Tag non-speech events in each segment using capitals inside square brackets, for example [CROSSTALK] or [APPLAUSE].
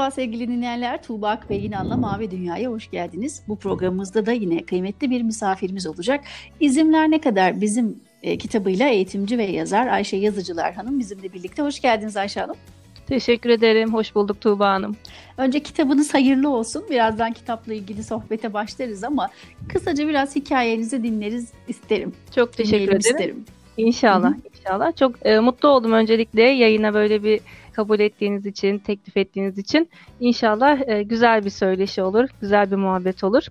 Merhaba sevgili dinleyenler. Tuğba Akbey İnan'la Mavi Dünya'ya hoş geldiniz. Bu programımızda da yine kıymetli bir misafirimiz olacak. İzimler ne kadar bizim e, kitabıyla eğitimci ve yazar Ayşe Yazıcılar Hanım bizimle birlikte. Hoş geldiniz Ayşe Hanım. Teşekkür ederim. Hoş bulduk Tuğba Hanım. Önce kitabınız hayırlı olsun. Birazdan kitapla ilgili sohbete başlarız ama kısaca biraz hikayenizi dinleriz isterim. Çok teşekkür ederim. Isterim. İnşallah, Hı-hı. inşallah. Çok e, mutlu oldum öncelikle yayına böyle bir kabul ettiğiniz için, teklif ettiğiniz için. İnşallah e, güzel bir söyleşi olur, güzel bir muhabbet olur.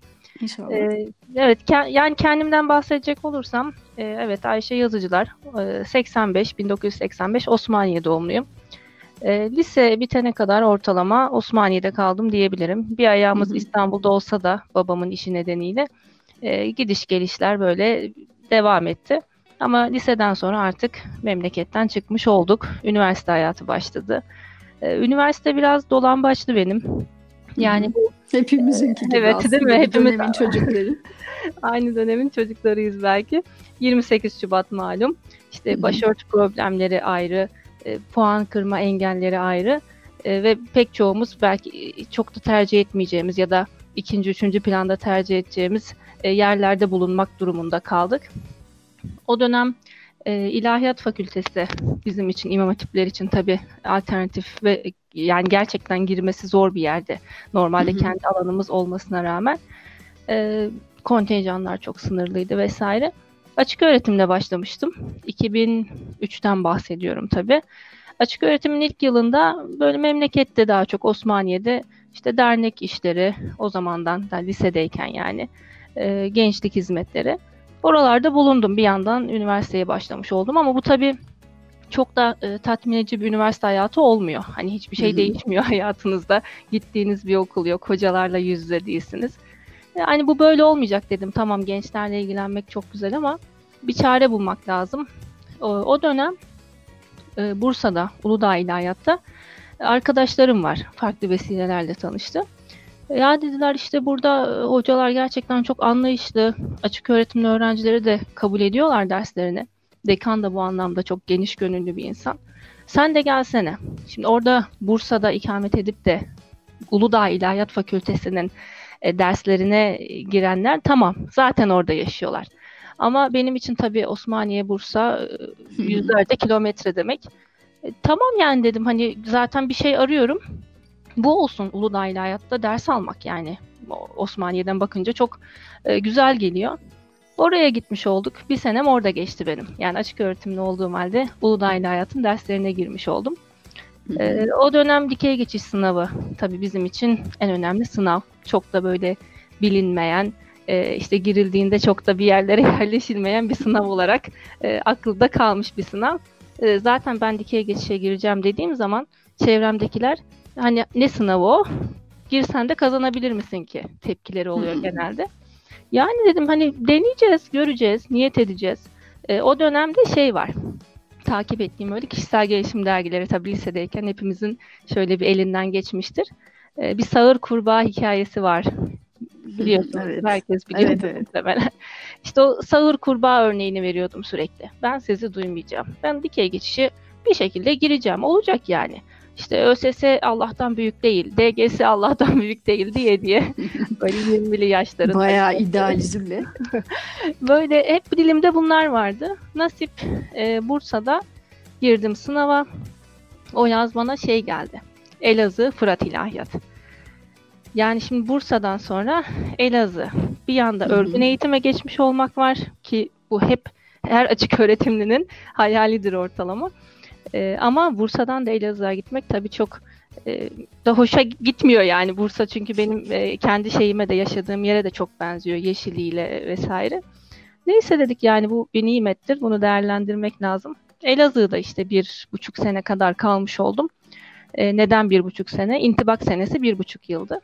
İnşallah. E, evet, ke- yani kendimden bahsedecek olursam, e, evet Ayşe Yazıcılar, e, 85, 1985 Osmaniye doğumluyum. E, lise bitene kadar ortalama Osmaniye'de kaldım diyebilirim. Bir ayağımız Hı-hı. İstanbul'da olsa da babamın işi nedeniyle e, gidiş gelişler böyle devam etti. Ama liseden sonra artık memleketten çıkmış olduk. Üniversite hayatı başladı. Ee, üniversite biraz dolambaçlı benim. Yani bu hepimizinki gibi evet, aslında. değil mi? Hepimiz dönemin çocukları. [LAUGHS] Aynı dönemin çocuklarıyız belki. 28 Şubat malum. İşte başörtü problemleri ayrı, e, puan kırma engelleri ayrı e, ve pek çoğumuz belki çok da tercih etmeyeceğimiz ya da ikinci, üçüncü planda tercih edeceğimiz e, yerlerde bulunmak durumunda kaldık. O dönem e, İlahiyat Fakültesi bizim için, imam hatipler için tabii alternatif ve yani gerçekten girmesi zor bir yerde. Normalde hı hı. kendi alanımız olmasına rağmen e, kontenjanlar çok sınırlıydı vesaire. Açık öğretimle başlamıştım. 2003'ten bahsediyorum tabii. Açık öğretimin ilk yılında böyle memlekette daha çok Osmaniye'de işte dernek işleri o zamandan da lisedeyken yani e, gençlik hizmetleri Oralarda bulundum. Bir yandan üniversiteye başlamış oldum ama bu tabii çok da e, tatmin edici bir üniversite hayatı olmuyor. Hani hiçbir şey değişmiyor [LAUGHS] hayatınızda. Gittiğiniz bir okul yok, hocalarla yüz yüze değilsiniz. Yani bu böyle olmayacak dedim. Tamam gençlerle ilgilenmek çok güzel ama bir çare bulmak lazım. O, o dönem e, Bursa'da, Uludağ İlahiyat'ta arkadaşlarım var. Farklı vesilelerle tanıştım. Ya dediler işte burada e, hocalar gerçekten çok anlayışlı. Açık öğretimli öğrencileri de kabul ediyorlar derslerini. Dekan da bu anlamda çok geniş gönüllü bir insan. Sen de gelsene. Şimdi orada Bursa'da ikamet edip de Uludağ İlahiyat Fakültesi'nin e, derslerine girenler tamam zaten orada yaşıyorlar. Ama benim için tabii Osmaniye, Bursa e, yüzlerce kilometre demek. E, tamam yani dedim hani zaten bir şey arıyorum bu olsun Uludağ İlahiyat'ta ders almak yani. Osmaniye'den bakınca çok e, güzel geliyor. Oraya gitmiş olduk. Bir senem orada geçti benim. Yani açık öğretimli olduğum halde Uludağ İlahiyat'ın derslerine girmiş oldum. E, o dönem dikey geçiş sınavı tabii bizim için en önemli sınav. Çok da böyle bilinmeyen, e, işte girildiğinde çok da bir yerlere [LAUGHS] yerleşilmeyen bir sınav olarak e, akılda kalmış bir sınav. E, zaten ben dikey geçişe gireceğim dediğim zaman çevremdekiler hani ne sınavı o? Girsen de kazanabilir misin ki? Tepkileri oluyor genelde. Yani dedim hani deneyeceğiz, göreceğiz, niyet edeceğiz. E, o dönemde şey var. Takip ettiğim öyle kişisel gelişim dergileri tabii lisedeyken hepimizin şöyle bir elinden geçmiştir. E, bir sağır kurbağa hikayesi var. Biliyorsunuz evet. herkes biliyor evet, evet. muhtemelen. [LAUGHS] İşte o sağır kurbağa örneğini veriyordum sürekli. Ben sizi duymayacağım. Ben dikey geçişi bir şekilde gireceğim. Olacak yani işte ÖSS Allah'tan büyük değil, DGS Allah'tan [LAUGHS] büyük değil diye diye [LAUGHS] böyle 20'li yaşlarında. Bayağı idealizmle. [LAUGHS] böyle hep dilimde bunlar vardı. Nasip e, Bursa'da girdim sınava. O yaz bana şey geldi. Elazığ Fırat İlahiyat. Yani şimdi Bursa'dan sonra Elazığ. Bir yanda örgün eğitime geçmiş olmak var ki bu hep her açık öğretimlinin hayalidir ortalama. E, ama Bursa'dan da Elazığ'a gitmek tabii çok e, da hoşa gitmiyor yani Bursa çünkü benim e, kendi şeyime de yaşadığım yere de çok benziyor yeşiliyle vesaire. Neyse dedik yani bu bir nimettir bunu değerlendirmek lazım. Elazığ'da işte bir buçuk sene kadar kalmış oldum. E, neden bir buçuk sene? İntibak senesi bir buçuk yıldı.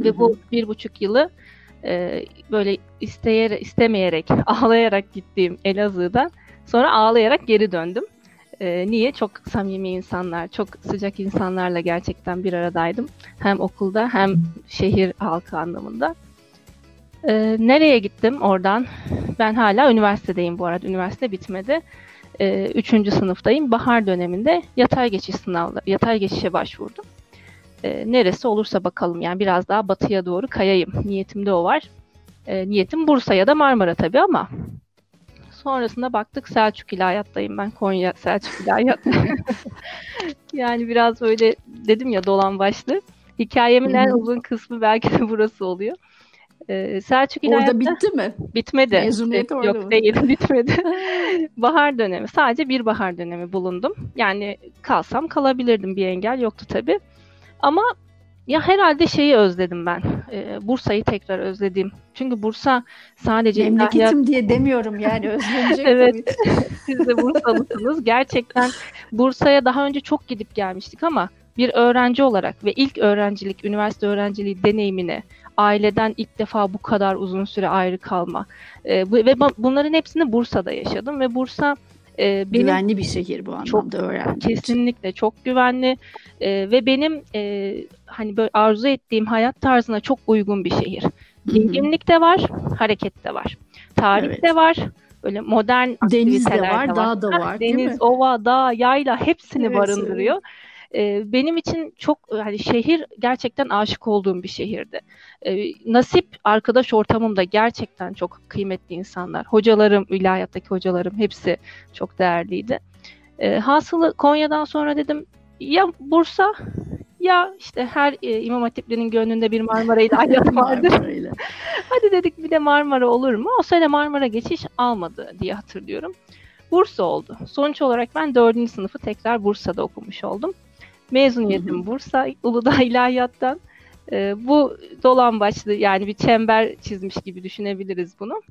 Ve bu bir buçuk yılı e, böyle isteyerek, istemeyerek, [LAUGHS] ağlayarak gittiğim Elazığ'dan sonra ağlayarak geri döndüm. E, niye? Çok samimi insanlar, çok sıcak insanlarla gerçekten bir aradaydım. Hem okulda hem şehir halkı anlamında. E, nereye gittim oradan? Ben hala üniversitedeyim bu arada. Üniversite bitmedi. E, üçüncü sınıftayım. Bahar döneminde yatay geçiş sınavı, yatay geçişe başvurdum. E, neresi olursa bakalım yani biraz daha batıya doğru kayayım. Niyetimde o var. E, niyetim Bursa ya da Marmara tabii ama sonrasında baktık Selçuk İlahiyat'tayım ben. Konya Selçuk İlahiyat. [LAUGHS] yani biraz böyle dedim ya dolan başlı. Hikayemin en uzun kısmı belki de burası oluyor. Ee, Selçuk İlahiyat'ta... Orada bitti mi? Bitmedi. Mezuniyet orada Yok mı? değil [LAUGHS] bitmedi. [LAUGHS] bahar dönemi. Sadece bir bahar dönemi bulundum. Yani kalsam kalabilirdim. Bir engel yoktu tabii. Ama ya herhalde şeyi özledim ben. Ee, Bursa'yı tekrar özledim. Çünkü Bursa sadece memleketim ilahiyat... diye demiyorum yani [LAUGHS] özlenecek evet. [LAUGHS] Siz de Bursalısınız. Gerçekten Bursa'ya daha önce çok gidip gelmiştik ama bir öğrenci olarak ve ilk öğrencilik, üniversite öğrenciliği deneyimini aileden ilk defa bu kadar uzun süre ayrı kalma e, ve bunların hepsini Bursa'da yaşadım ve Bursa e, benim güvenli bir şehir bu anlamda öğrenci Kesinlikle çok güvenli e, ve benim e, hani böyle arzu ettiğim hayat tarzına çok uygun bir şehir. Zenginlik de var, hareket de var. Tarih evet. de var, böyle modern deniz de var, de var. dağ da var. Deniz, ova, dağ, yayla hepsini evet, barındırıyor. Evet. E, benim için çok hani şehir gerçekten aşık olduğum bir şehirdi. E, nasip arkadaş ortamımda gerçekten çok kıymetli insanlar. Hocalarım, ilahiyattaki hocalarım hepsi çok değerliydi. E, hasılı Konya'dan sonra dedim ya Bursa ya işte her e, İmam Hatiplerin gönlünde bir Marmara ilahiyat [LAUGHS] vardır. [LAUGHS] Hadi dedik bir de Marmara olur mu? O sene Marmara geçiş almadı diye hatırlıyorum. Bursa oldu. Sonuç olarak ben dördüncü sınıfı tekrar Bursa'da okumuş oldum. Mezuniyetim Bursa Uludağ [LAUGHS] İlahiyat'tan. E, bu dolan başlı yani bir çember çizmiş gibi düşünebiliriz bunu.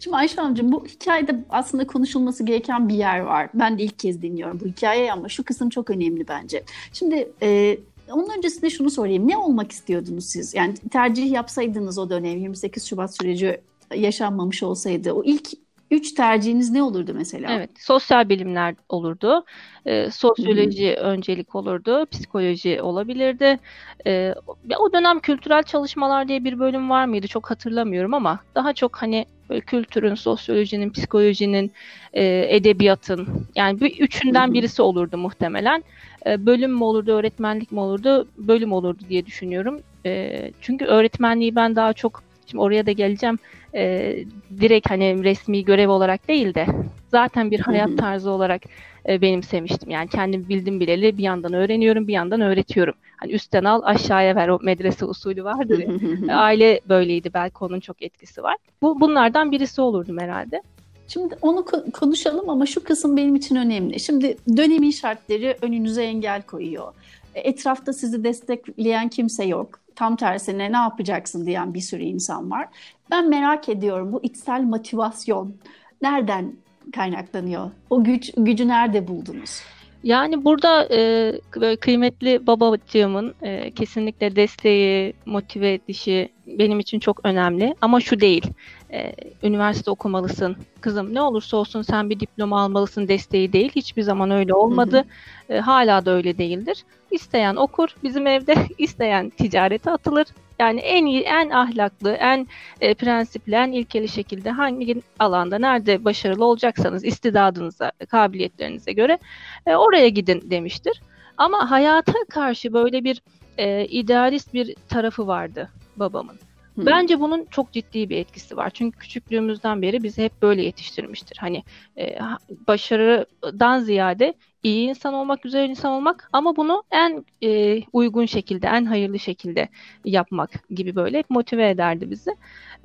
Şimdi Ayşe Hanımcığım bu hikayede aslında konuşulması gereken bir yer var. Ben de ilk kez dinliyorum bu hikayeyi ama şu kısım çok önemli bence. Şimdi e, onun öncesinde şunu sorayım. Ne olmak istiyordunuz siz? Yani tercih yapsaydınız o dönem 28 Şubat süreci yaşanmamış olsaydı o ilk Üç tercihiniz ne olurdu mesela? Evet, sosyal bilimler olurdu. E, sosyoloji Hı-hı. öncelik olurdu, psikoloji olabilirdi. E, o dönem kültürel çalışmalar diye bir bölüm var mıydı çok hatırlamıyorum ama daha çok hani böyle kültürün, sosyolojinin, psikolojinin, e, edebiyatın yani bir üçünden birisi olurdu muhtemelen. E, bölüm mü olurdu, öğretmenlik mi olurdu, bölüm olurdu diye düşünüyorum. E, çünkü öğretmenliği ben daha çok Şimdi oraya da geleceğim. E, direkt hani resmi görev olarak değil de zaten bir hayat tarzı olarak e, benimsemiştim. Yani kendim bildim bileli bir yandan öğreniyorum, bir yandan öğretiyorum. Hani üstten al, aşağıya ver o medrese usulü vardır ya. Aile böyleydi belki onun çok etkisi var. Bu bunlardan birisi olurdum herhalde. Şimdi onu konuşalım ama şu kısım benim için önemli. Şimdi dönemin şartları önünüze engel koyuyor. E, etrafta sizi destekleyen kimse yok tam tersine ne yapacaksın diyen bir sürü insan var. Ben merak ediyorum bu içsel motivasyon nereden kaynaklanıyor? O güç gücü nerede buldunuz? Yani burada e, böyle kıymetli babacığımın e, kesinlikle desteği, motive edişi benim için çok önemli. Ama şu değil, e, üniversite okumalısın, kızım ne olursa olsun sen bir diploma almalısın desteği değil. Hiçbir zaman öyle olmadı. E, hala da öyle değildir. İsteyen okur, bizim evde [LAUGHS] isteyen ticarete atılır. Yani en iyi, en ahlaklı, en e, prensipli, en ilkeli şekilde hangi alanda nerede başarılı olacaksanız istidadınıza, kabiliyetlerinize göre e, oraya gidin demiştir. Ama hayata karşı böyle bir e, idealist bir tarafı vardı babamın. Bence bunun çok ciddi bir etkisi var. Çünkü küçüklüğümüzden beri bizi hep böyle yetiştirmiştir. Hani e, başarıdan ziyade iyi insan olmak, güzel insan olmak ama bunu en e, uygun şekilde, en hayırlı şekilde yapmak gibi böyle hep motive ederdi bizi.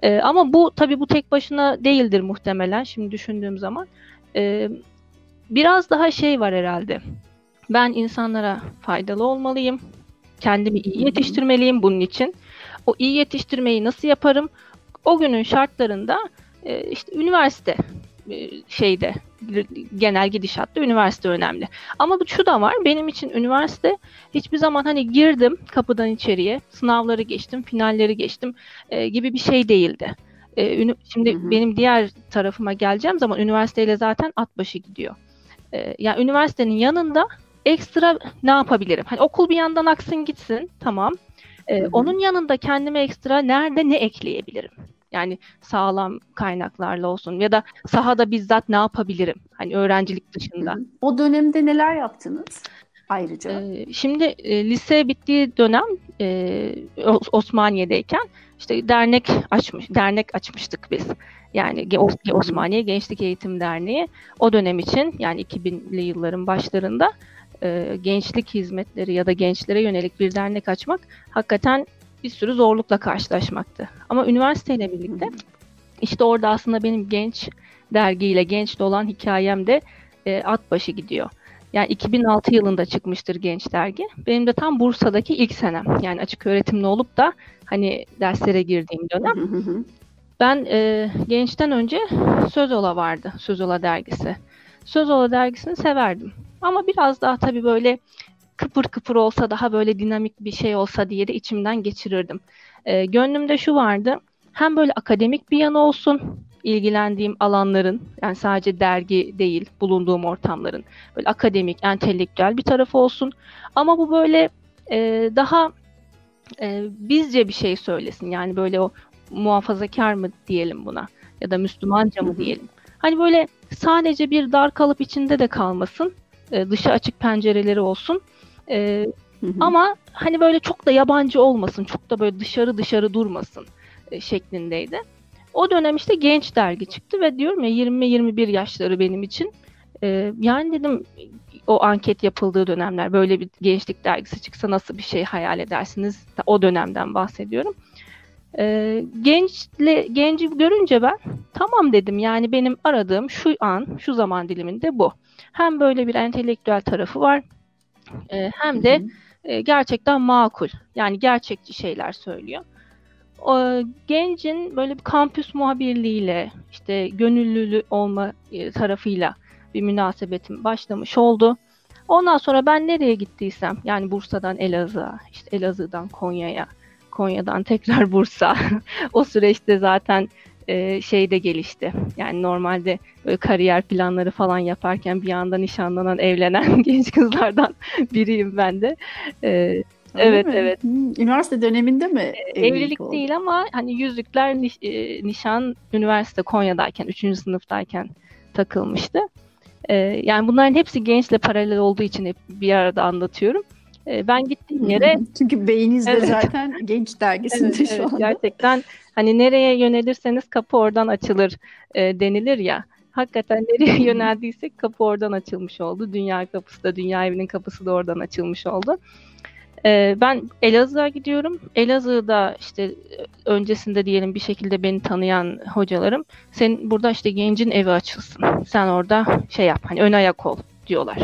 E, ama bu tabii bu tek başına değildir muhtemelen şimdi düşündüğüm zaman. E, biraz daha şey var herhalde. Ben insanlara faydalı olmalıyım. Kendimi iyi yetiştirmeliyim bunun için. O iyi yetiştirmeyi nasıl yaparım? O günün şartlarında e, işte üniversite e, şeyde genel gidişatta üniversite önemli. Ama bu şu da var. Benim için üniversite hiçbir zaman hani girdim kapıdan içeriye, sınavları geçtim, finalleri geçtim e, gibi bir şey değildi. E, şimdi hı hı. benim diğer tarafıma geleceğim zaman üniversiteyle zaten at başı gidiyor. E, yani üniversitenin yanında ekstra ne yapabilirim? Hani okul bir yandan aksın gitsin, tamam. E, onun yanında kendime ekstra nerede ne ekleyebilirim? Yani sağlam kaynaklarla olsun ya da sahada bizzat ne yapabilirim? Hani öğrencilik dışında. O dönemde neler yaptınız? Ayrıca. Ee, şimdi e, lise bittiği dönem e, Osmaniye'deyken işte dernek açmış dernek açmıştık biz. Yani Osmaniye Gençlik Eğitim Derneği o dönem için yani 2000'li yılların başlarında e, gençlik hizmetleri ya da gençlere yönelik bir dernek açmak hakikaten bir sürü zorlukla karşılaşmaktı. Ama üniversiteyle birlikte işte orada aslında benim genç dergiyle genç olan hikayem de e, at başı gidiyor. Yani 2006 yılında çıkmıştır Genç Dergi. Benim de tam Bursa'daki ilk senem. Yani açık öğretimli olup da hani derslere girdiğim dönem. ben e, gençten önce Sözola vardı. Sözola dergisi. Sözola dergisini severdim. Ama biraz daha tabii böyle kıpır kıpır olsa daha böyle dinamik bir şey olsa diye de içimden geçirirdim. E, gönlümde şu vardı. Hem böyle akademik bir yanı olsun ilgilendiğim alanların yani sadece dergi değil bulunduğum ortamların böyle akademik, entelektüel bir tarafı olsun. Ama bu böyle e, daha e, bizce bir şey söylesin. Yani böyle o muhafazakar mı diyelim buna ya da Müslümanca mı diyelim. Hani böyle sadece bir dar kalıp içinde de kalmasın. E, dışı açık pencereleri olsun. E, Ama hani böyle çok da yabancı olmasın, çok da böyle dışarı dışarı durmasın e, şeklindeydi. O dönem işte genç dergi çıktı ve diyorum ya 20-21 yaşları benim için. E, yani dedim o anket yapıldığı dönemler böyle bir gençlik dergisi çıksa nasıl bir şey hayal edersiniz? O dönemden bahsediyorum. E, gençle genci görünce ben tamam dedim yani benim aradığım şu an şu zaman diliminde bu. Hem böyle bir entelektüel tarafı var e, hem de e, gerçekten makul yani gerçekçi şeyler söylüyor. O, gencin böyle bir kampüs muhabirliğiyle işte gönüllülü olma e, tarafıyla bir münasebetim başlamış oldu. Ondan sonra ben nereye gittiysem yani Bursa'dan Elazığ'a, işte Elazığ'dan Konya'ya, Konya'dan tekrar [LAUGHS] Bursa. o süreçte zaten e, şey de gelişti. Yani normalde böyle kariyer planları falan yaparken bir anda nişanlanan, [LAUGHS] evlenen [LAUGHS] genç kızlardan biriyim ben de. E, evet mi? evet. Üniversite döneminde mi? E, evlilik, evlilik oldu? değil ama hani yüzükler e, nişan üniversite Konya'dayken, 3. sınıftayken takılmıştı. E, yani bunların hepsi gençle paralel olduğu için hep bir arada anlatıyorum. E, ben gittiğim yere... Çünkü beyninizde evet. zaten [LAUGHS] genç dergisinde evet, şu evet, anda. Gerçekten hani nereye yönelirseniz kapı oradan açılır e, denilir ya. Hakikaten nereye yöneldiysek kapı oradan açılmış oldu. Dünya kapısı da, dünya evinin kapısı da oradan açılmış oldu. Ee, ben Elazığ'a gidiyorum. Elazığ'da işte öncesinde diyelim bir şekilde beni tanıyan hocalarım sen burada işte gencin evi açılsın. Sen orada şey yap hani ön ayak ol diyorlar.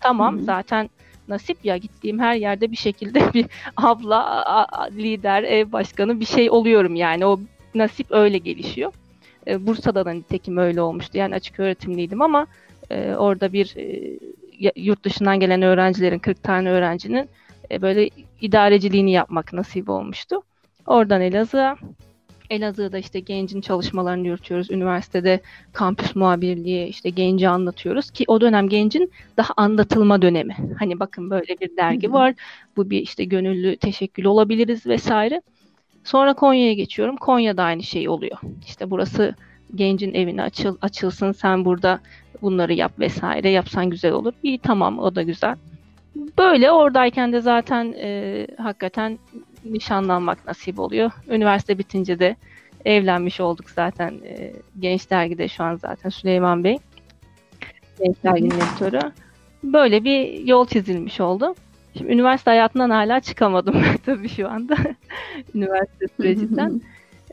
Tamam Hı-hı. zaten nasip ya gittiğim her yerde bir şekilde [LAUGHS] bir abla, lider, ev başkanı bir şey oluyorum yani o nasip öyle gelişiyor. E, Bursa'da da nitekim öyle olmuştu. Yani açık öğretimliydim ama e, orada bir e, yurt dışından gelen öğrencilerin 40 tane öğrencinin e, böyle idareciliğini yapmak nasip olmuştu. Oradan Elazığ'a Elazığ'da işte gencin çalışmalarını yürütüyoruz. Üniversitede kampüs muhabirliği işte genci anlatıyoruz ki o dönem gencin daha anlatılma dönemi. Hani bakın böyle bir dergi var. Bu bir işte gönüllü teşekkül olabiliriz vesaire. Sonra Konya'ya geçiyorum. Konya'da aynı şey oluyor. İşte burası gencin evine açıl, açılsın sen burada bunları yap vesaire yapsan güzel olur. İyi tamam o da güzel. Böyle oradayken de zaten e, hakikaten nişanlanmak nasip oluyor. Üniversite bitince de evlenmiş olduk zaten. E, Genç Dergi'de şu an zaten Süleyman Bey. Genç Dergi'nin editörü. Böyle bir yol çizilmiş oldu. Şimdi üniversite hayatından hala çıkamadım [LAUGHS] tabii şu anda. [LAUGHS] üniversite sürecinden.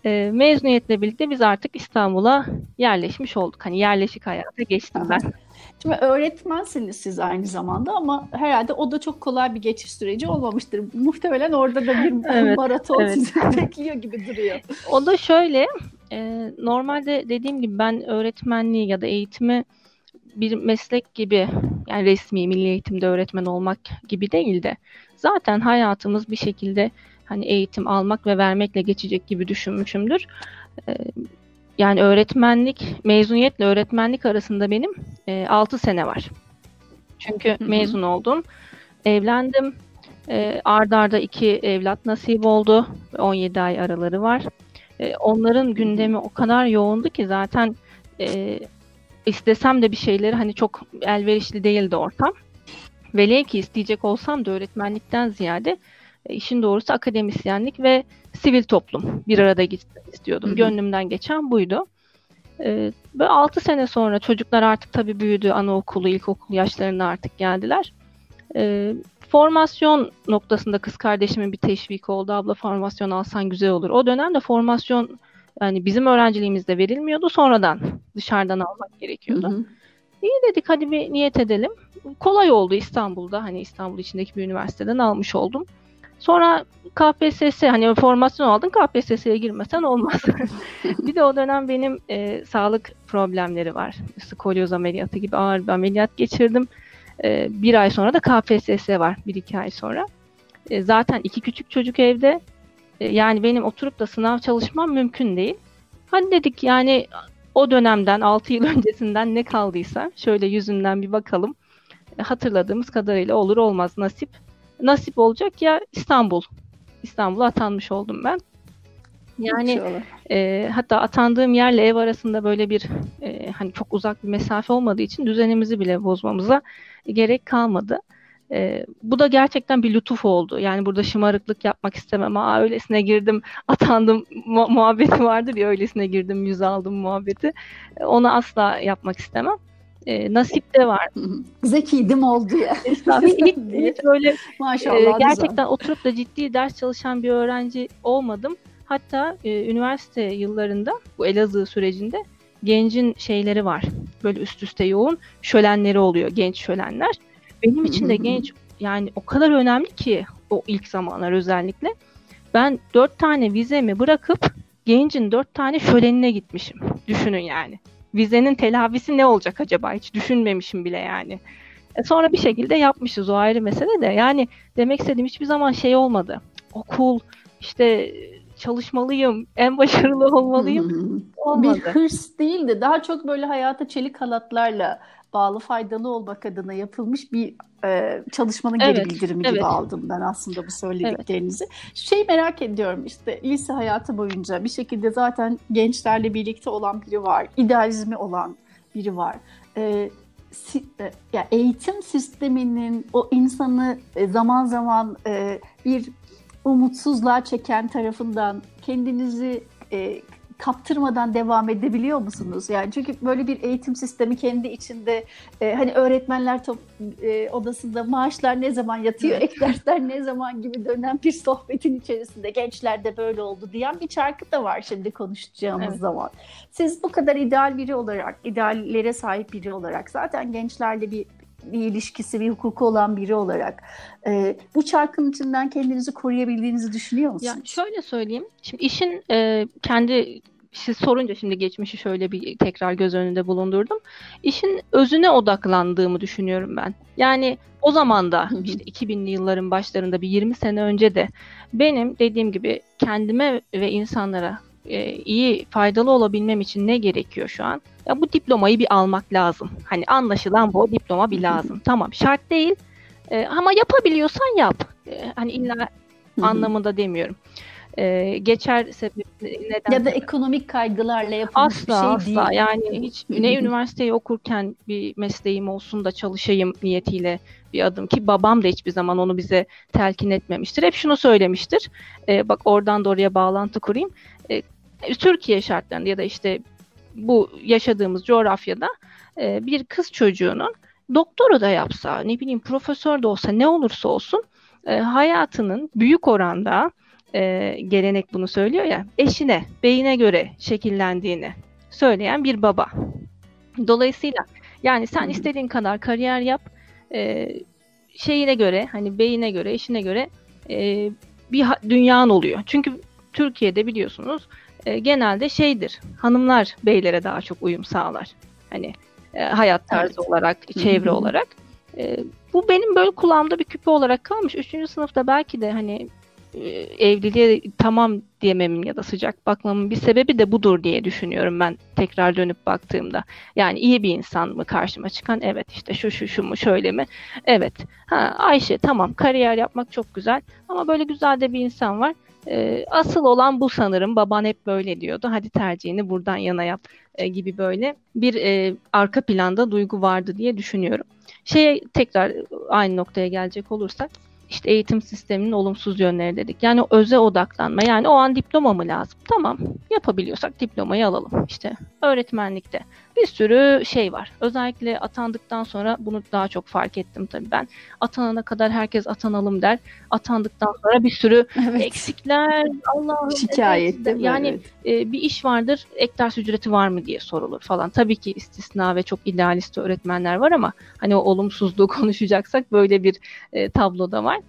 e, mezuniyetle birlikte biz artık İstanbul'a yerleşmiş olduk. Hani yerleşik hayata geçtim ben. Şimdi öğretmensiniz siz aynı zamanda ama herhalde o da çok kolay bir geçiş süreci olmamıştır. Muhtemelen orada da bir [LAUGHS] evet, maraton evet. sizi [LAUGHS] bekliyor gibi duruyor. O da şöyle, E, normalde dediğim gibi ben öğretmenliği ya da eğitimi bir meslek gibi yani resmi milli eğitimde öğretmen olmak gibi değil de zaten hayatımız bir şekilde hani eğitim almak ve vermekle geçecek gibi düşünmüşümdür. E, yani öğretmenlik, mezuniyetle öğretmenlik arasında benim e, 6 sene var. Çünkü mezun oldum, evlendim, e, ard arda iki evlat nasip oldu, 17 ay araları var. E, onların gündemi o kadar yoğundu ki zaten e, istesem de bir şeyleri hani çok elverişli değildi ortam. Velev ki isteyecek olsam da öğretmenlikten ziyade işin doğrusu akademisyenlik ve sivil toplum bir arada gitsin istiyordum. Hı hı. Gönlümden geçen buydu. Ee, böyle 6 sene sonra çocuklar artık tabii büyüdü. Anaokulu, ilkokul yaşlarına artık geldiler. Ee, formasyon noktasında kız kardeşimin bir teşvik oldu. Abla formasyon alsan güzel olur. O dönemde formasyon yani bizim öğrenciliğimizde verilmiyordu. Sonradan dışarıdan almak gerekiyordu. Hı hı. İyi dedik hadi bir niyet edelim. Kolay oldu İstanbul'da. Hani İstanbul içindeki bir üniversiteden almış oldum. Sonra KPSS hani formasyon aldın KPSS'ye girmesen olmaz. [LAUGHS] bir de o dönem benim e, sağlık problemleri var. Skolyoz ameliyatı gibi ağır bir ameliyat geçirdim. E, bir ay sonra da KPSS var. Bir iki ay sonra. E, zaten iki küçük çocuk evde. E, yani benim oturup da sınav çalışmam mümkün değil. Hadi dedik yani o dönemden 6 yıl [LAUGHS] öncesinden ne kaldıysa şöyle yüzünden bir bakalım. E, hatırladığımız kadarıyla olur olmaz nasip nasip olacak ya İstanbul. İstanbul'a atanmış oldum ben. Yani e, hatta atandığım yerle ev arasında böyle bir e, hani çok uzak bir mesafe olmadığı için düzenimizi bile bozmamıza gerek kalmadı. E, bu da gerçekten bir lütuf oldu. Yani burada şımarıklık yapmak istemem. Aa öylesine girdim, atandım mu- muhabbeti vardır ya öylesine girdim, yüz aldım muhabbeti. E, onu asla yapmak istemem e, nasip de var. Zekiydim oldu ya. [LAUGHS] hiç, [LAUGHS] hiç böyle Maşallah, e, gerçekten güzel. oturup da ciddi ders çalışan bir öğrenci olmadım. Hatta e, üniversite yıllarında bu Elazığ sürecinde gencin şeyleri var. Böyle üst üste yoğun şölenleri oluyor. Genç şölenler. Benim için de genç yani o kadar önemli ki o ilk zamanlar özellikle. Ben dört tane vizemi bırakıp gencin dört tane şölenine gitmişim. Düşünün yani vizenin telafisi ne olacak acaba hiç düşünmemişim bile yani. E sonra bir şekilde yapmışız o ayrı mesele de. Yani demek istediğim hiçbir zaman şey olmadı. Okul işte çalışmalıyım, en başarılı olmalıyım. Olmadı. Bir hırs değil de daha çok böyle hayata çelik halatlarla bağlı faydalı olmak adına yapılmış bir e, çalışmanın evet, geri bildirimi evet. gibi aldım ben aslında bu söylediklerinizi. Evet. Şey merak ediyorum işte lise hayatı boyunca bir şekilde zaten gençlerle birlikte olan biri var, idealizmi olan biri var. E, si, e, ya eğitim sisteminin o insanı e, zaman zaman e, bir umutsuzluğa çeken tarafından kendinizi e, kaptırmadan devam edebiliyor musunuz? Yani çünkü böyle bir eğitim sistemi kendi içinde e, hani öğretmenler top, e, odasında maaşlar ne zaman yatıyor, evet. ek dersler ne zaman gibi dönen bir sohbetin içerisinde gençler de böyle oldu diyen bir çarkı da var şimdi konuşacağımız evet. zaman. Siz bu kadar ideal biri olarak, ideallere sahip biri olarak zaten gençlerle bir bir ilişkisi, bir hukuku olan biri olarak e, bu çarkın içinden kendinizi koruyabildiğinizi düşünüyor musunuz? Yani şöyle söyleyeyim. Şimdi işin e, kendi siz sorunca şimdi geçmişi şöyle bir tekrar göz önünde bulundurdum. İşin özüne odaklandığımı düşünüyorum ben. Yani o zaman da işte 2000'li yılların başlarında bir 20 sene önce de benim dediğim gibi kendime ve insanlara e, iyi faydalı olabilmem için ne gerekiyor şu an? Ya bu diplomayı bir almak lazım. Hani anlaşılan bu diploma bir lazım. tamam şart değil e, ama yapabiliyorsan yap. E, hani illa anlamında demiyorum. E, geçer sebep neden? Ya da ekonomik kaygılarla yapılmış asla, bir şey asla. değil. Asla yani hiç ne üniversiteyi okurken bir mesleğim olsun da çalışayım niyetiyle bir adım ki babam da hiçbir zaman onu bize telkin etmemiştir. Hep şunu söylemiştir. E, bak oradan da oraya bağlantı kurayım. E, Türkiye şartlarında ya da işte bu yaşadığımız coğrafyada e, bir kız çocuğunun doktora da yapsa, ne bileyim profesör de olsa, ne olursa olsun e, hayatının büyük oranda e, gelenek bunu söylüyor ya, eşine, beyine göre şekillendiğini söyleyen bir baba. Dolayısıyla yani sen istediğin kadar kariyer yap, e, şeyine göre, hani beyine göre, eşine göre e, bir dünyan oluyor. Çünkü Türkiye'de biliyorsunuz e, genelde şeydir. Hanımlar beylere daha çok uyum sağlar. Hani e, hayat tarzı evet. olarak, çevre olarak. E, bu benim böyle kulağımda bir küpe olarak kalmış. Üçüncü sınıfta belki de hani e, evliliğe tamam diyememin ya da sıcak bakmamın bir sebebi de budur diye düşünüyorum ben tekrar dönüp baktığımda. Yani iyi bir insan mı karşıma çıkan? Evet işte şu şu şu mu şöyle mi? Evet. Ha, Ayşe tamam kariyer yapmak çok güzel ama böyle güzel de bir insan var. Ee, asıl olan bu sanırım. Baban hep böyle diyordu. Hadi tercihini buradan yana yap e, gibi böyle bir e, arka planda duygu vardı diye düşünüyorum. Şeye tekrar aynı noktaya gelecek olursak işte eğitim sisteminin olumsuz yönleri dedik. Yani öze odaklanma. Yani o an diploma mı lazım? Tamam. Yapabiliyorsak diplomayı alalım. İşte öğretmenlikte bir sürü şey var. Özellikle atandıktan sonra bunu daha çok fark ettim tabii ben. Atanana kadar herkes atanalım der. Atandıktan sonra bir sürü [LAUGHS] evet. eksikler, Allah'ım şikayet evet. Yani evet. e, bir iş vardır, ek ders ücreti var mı diye sorulur falan. Tabii ki istisna ve çok idealist öğretmenler var ama hani o olumsuzluğu [LAUGHS] konuşacaksak böyle bir e, tabloda var.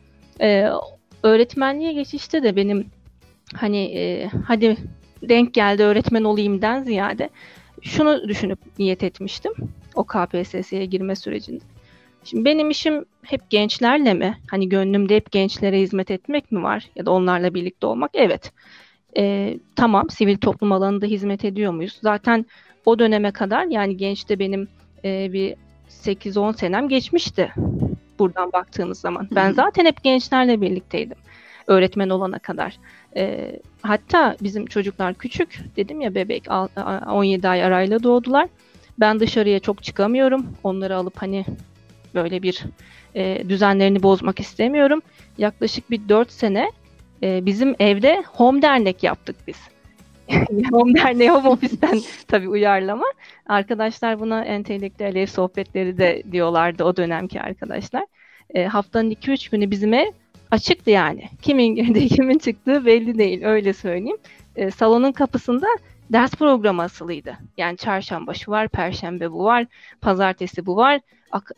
E, öğretmenliğe geçişte de benim hani e, hadi denk geldi öğretmen olayımdan ziyade şunu düşünüp niyet etmiştim o KPSS'ye girme sürecinde. Şimdi benim işim hep gençlerle mi? Hani gönlümde hep gençlere hizmet etmek mi var? Ya da onlarla birlikte olmak? Evet. Ee, tamam sivil toplum alanında hizmet ediyor muyuz? Zaten o döneme kadar yani gençte benim e, bir 8-10 senem geçmişti buradan baktığımız zaman. Ben zaten hep gençlerle birlikteydim öğretmen olana kadar. E, hatta bizim çocuklar küçük dedim ya bebek 17 ay arayla doğdular. Ben dışarıya çok çıkamıyorum. Onları alıp hani böyle bir e, düzenlerini bozmak istemiyorum. Yaklaşık bir 4 sene e, bizim evde home dernek yaptık biz. [LAUGHS] home derneği home ofisten tabii uyarlama. Arkadaşlar buna entelektüel ev sohbetleri de diyorlardı o dönemki arkadaşlar. E, haftanın 2-3 günü bizim ev açıktı yani. Kimin girdiği [LAUGHS] kimin çıktığı belli değil öyle söyleyeyim. E, salonun kapısında ders programı asılıydı. Yani çarşamba şu var, perşembe bu var, pazartesi bu var.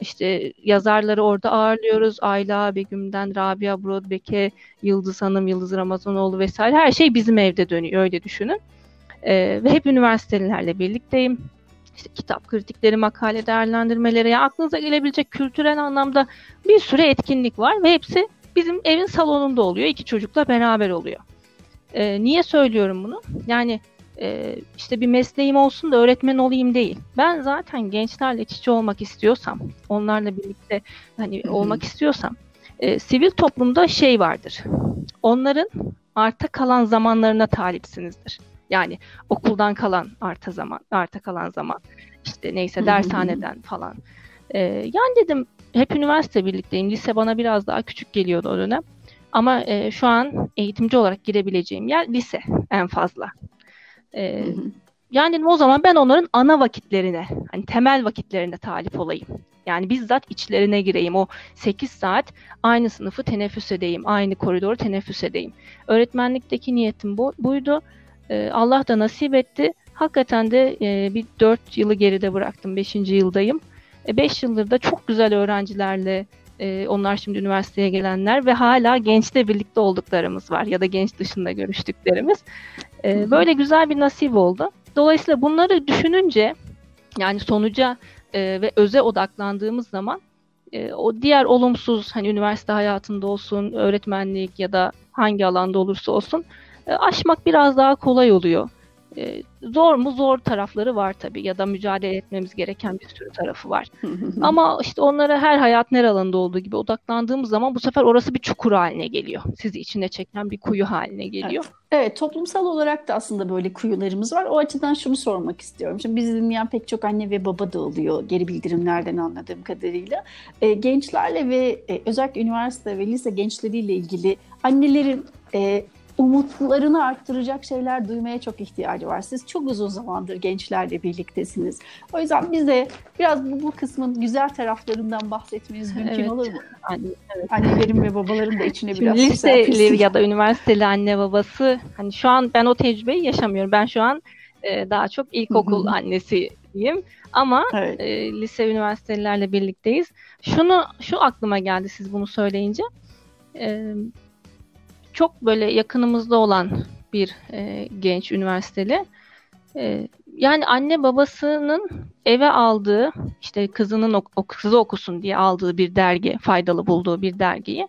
İşte yazarları orada ağırlıyoruz. Ayla Begüm'den Rabia Brodbek'e, Yıldız Hanım, Yıldız Ramazanoğlu vesaire. Her şey bizim evde dönüyor öyle düşünün. Ee, ve hep üniversitelerle birlikteyim. İşte kitap kritikleri, makale değerlendirmeleri, yani aklınıza gelebilecek kültürel anlamda bir sürü etkinlik var ve hepsi bizim evin salonunda oluyor. İki çocukla beraber oluyor. E, niye söylüyorum bunu? Yani e, işte bir mesleğim olsun da öğretmen olayım değil. Ben zaten gençlerle iç içe olmak istiyorsam, onlarla birlikte hani olmak istiyorsam, e, sivil toplumda şey vardır. Onların arta kalan zamanlarına talipsinizdir. Yani okuldan kalan arta zaman, arta kalan zaman, işte neyse dershaneden falan. Ee, yani dedim hep üniversite birlikteyim. Lise bana biraz daha küçük geliyordu o dönem. Ama e, şu an eğitimci olarak girebileceğim yer lise en fazla. E, Yani o zaman ben onların ana vakitlerine, hani temel vakitlerine talip olayım. Yani bizzat içlerine gireyim. O 8 saat aynı sınıfı teneffüs edeyim. Aynı koridoru teneffüs edeyim. Öğretmenlikteki niyetim bu, buydu. Ee, Allah da nasip etti. Hakikaten de e, bir 4 yılı geride bıraktım. 5. yıldayım. 5 e, yıldır da çok güzel öğrencilerle e, onlar şimdi üniversiteye gelenler ve hala gençle birlikte olduklarımız var ya da genç dışında görüştüklerimiz. E, böyle güzel bir nasip oldu. Dolayısıyla bunları düşününce yani sonuca ve öze odaklandığımız zaman o diğer olumsuz hani üniversite hayatında olsun, öğretmenlik ya da hangi alanda olursa olsun aşmak biraz daha kolay oluyor. E, zor mu? Zor tarafları var tabii ya da mücadele etmemiz gereken bir sürü tarafı var. Ama işte onlara her hayat her alanda olduğu gibi odaklandığımız zaman bu sefer orası bir çukur haline geliyor. Sizi içine çeken bir kuyu haline geliyor. Evet. Evet, toplumsal olarak da aslında böyle kuyularımız var. O açıdan şunu sormak istiyorum. Şimdi bizi dinleyen pek çok anne ve baba da oluyor geri bildirimlerden anladığım kadarıyla. E, gençlerle ve e, özellikle üniversite ve lise gençleriyle ilgili annelerin e, umutlarını arttıracak şeyler duymaya çok ihtiyacı var. Siz çok uzun zamandır gençlerle birliktesiniz. O yüzden bize biraz bu, bu kısmın güzel taraflarından bahsetmeniz mümkün evet. olur mu? Anne, evet. Annelerin ve babaların da içine biraz liseli ya da üniversiteli anne babası hani şu an ben o tecrübeyi yaşamıyorum. Ben şu an e, daha çok ilkokul annesiyim. Ama evet. e, lise üniversitelilerle birlikteyiz. Şunu şu aklıma geldi siz bunu söyleyince. E, çok böyle yakınımızda olan bir e, genç üniversiteli. E, yani anne babasının eve aldığı işte kızının o, kızı okusun diye aldığı bir dergi, faydalı bulduğu bir dergiyi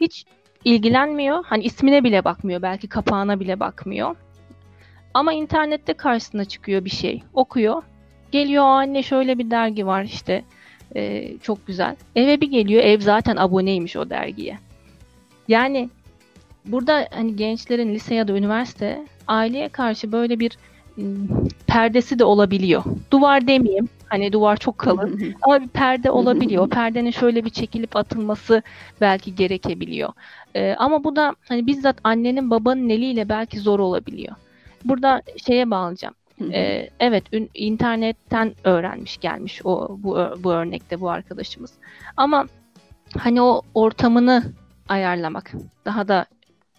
hiç ilgilenmiyor. Hani ismine bile bakmıyor, belki kapağına bile bakmıyor. Ama internette karşısına çıkıyor bir şey, okuyor. Geliyor anne şöyle bir dergi var işte e, çok güzel. Eve bir geliyor, ev zaten aboneymiş o dergiye. Yani burada hani gençlerin lise ya da üniversite aileye karşı böyle bir perdesi de olabiliyor. Duvar demeyeyim. Hani duvar çok kalın ama bir perde olabiliyor. Perdenin şöyle bir çekilip atılması belki gerekebiliyor. Ee, ama bu da hani bizzat annenin babanın eliyle belki zor olabiliyor. Burada şeye bağlayacağım. Ee, evet internetten öğrenmiş gelmiş o bu bu örnekte bu arkadaşımız. Ama hani o ortamını ayarlamak, daha da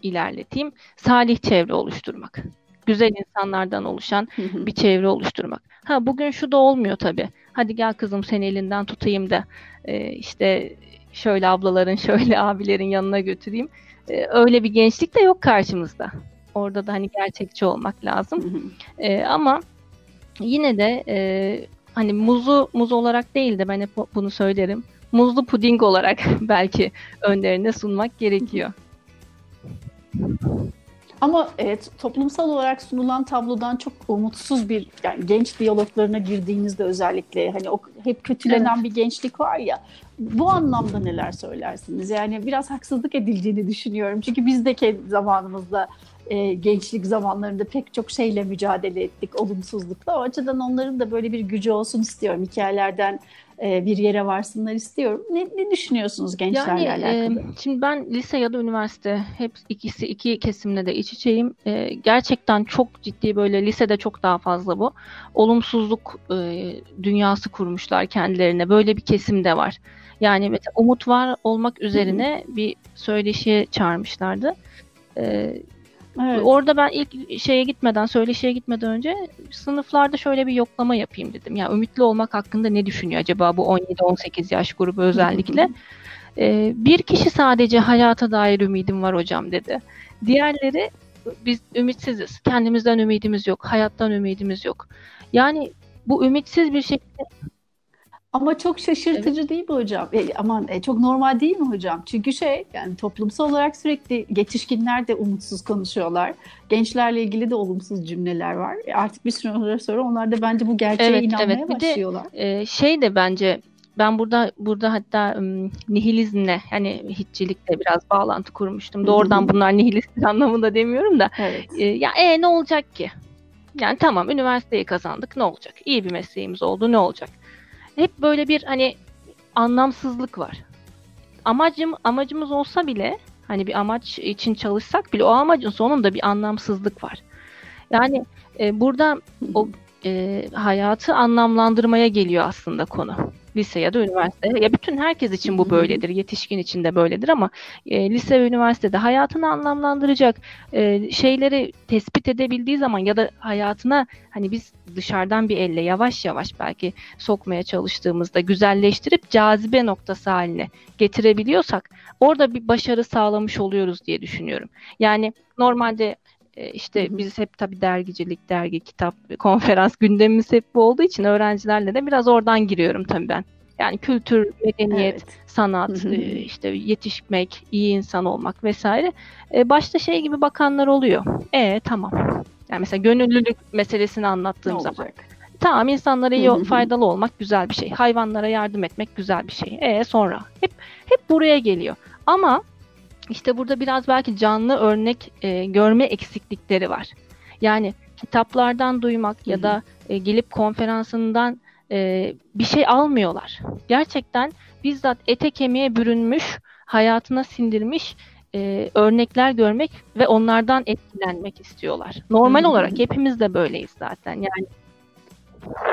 ilerleteyim. Salih çevre oluşturmak güzel insanlardan oluşan bir çevre oluşturmak. Ha bugün şu da olmuyor tabii. Hadi gel kızım seni elinden tutayım da e, işte şöyle ablaların, [LAUGHS] şöyle abilerin yanına götüreyim. E, öyle bir gençlik de yok karşımızda. Orada da hani gerçekçi olmak lazım. e, ama yine de e, hani muzu muz olarak değil de ben hep bunu söylerim. Muzlu puding olarak [LAUGHS] belki önlerine sunmak gerekiyor. Ama evet, toplumsal olarak sunulan tablodan çok umutsuz bir yani genç diyaloglarına girdiğinizde özellikle hani o hep kötülenen evet. bir gençlik var ya bu anlamda neler söylersiniz? Yani biraz haksızlık edildiğini düşünüyorum. Çünkü biz de kendi zamanımızda e, gençlik zamanlarında pek çok şeyle mücadele ettik, olumsuzlukla. O açıdan onların da böyle bir gücü olsun istiyorum. Hikayelerden e, bir yere varsınlar istiyorum. Ne, ne düşünüyorsunuz gençlerle yani, alakalı? E, şimdi ben lise ya da üniversite hep ikisi iki kesimle de iç içeyim. E, gerçekten çok ciddi böyle lisede çok daha fazla bu. Olumsuzluk e, dünyası kurmuşlar kendilerine. Böyle bir kesim de var. Yani mesela umut var olmak üzerine Hı-hı. bir söyleşiye çağırmışlardı. E, Evet. Orada ben ilk şeye gitmeden, söyleşiye gitmeden önce sınıflarda şöyle bir yoklama yapayım dedim. Yani ümitli olmak hakkında ne düşünüyor acaba bu 17-18 yaş grubu özellikle? ee, bir kişi sadece hayata dair ümidim var hocam dedi. Diğerleri biz ümitsiziz. Kendimizden ümidimiz yok. Hayattan ümidimiz yok. Yani bu ümitsiz bir şekilde ama çok şaşırtıcı evet. değil mi hocam? E, aman e, çok normal değil mi hocam? Çünkü şey yani toplumsal olarak sürekli yetişkinler de umutsuz konuşuyorlar. Gençlerle ilgili de olumsuz cümleler var. E, artık bir süre sonra onlar da bence bu gerçeğe evet, inanmaya evet. Bir başlıyorlar. De, e, şey de bence ben burada burada hatta um, nihilizmle yani hiççilikle biraz bağlantı kurmuştum. Doğrudan bunlar nihilist [LAUGHS] anlamında demiyorum da. Evet. E, ya e ne olacak ki? Yani tamam üniversiteyi kazandık ne olacak? İyi bir mesleğimiz oldu ne olacak? Hep böyle bir hani anlamsızlık var. Amacım amacımız olsa bile hani bir amaç için çalışsak bile o amacın sonunda bir anlamsızlık var. Yani e, burada o e, hayatı anlamlandırmaya geliyor aslında konu lise ya da üniversite. Ya bütün herkes için bu böyledir. Yetişkin için de böyledir ama e, lise ve üniversitede hayatını anlamlandıracak e, şeyleri tespit edebildiği zaman ya da hayatına hani biz dışarıdan bir elle yavaş yavaş belki sokmaya çalıştığımızda güzelleştirip cazibe noktası haline getirebiliyorsak orada bir başarı sağlamış oluyoruz diye düşünüyorum. Yani normalde işte biz hep tabii dergicilik, dergi, kitap, konferans gündemimiz hep bu olduğu için öğrencilerle de biraz oradan giriyorum tabii ben. Yani kültür, medeniyet, evet. sanat, e, işte yetişmek, iyi insan olmak vesaire. E, başta şey gibi bakanlar oluyor. E tamam. Yani mesela gönüllülük meselesini anlattığım ne zaman. Olacak? Tamam insanlara iyi faydalı olmak güzel bir şey. Hayvanlara yardım etmek güzel bir şey. E sonra hep hep buraya geliyor. Ama işte burada biraz belki canlı örnek e, görme eksiklikleri var. Yani kitaplardan duymak ya da e, gelip konferansından e, bir şey almıyorlar. Gerçekten bizzat ete kemiğe bürünmüş, hayatına sindirmiş e, örnekler görmek ve onlardan etkilenmek istiyorlar. Normal olarak hepimiz de böyleyiz zaten. Yani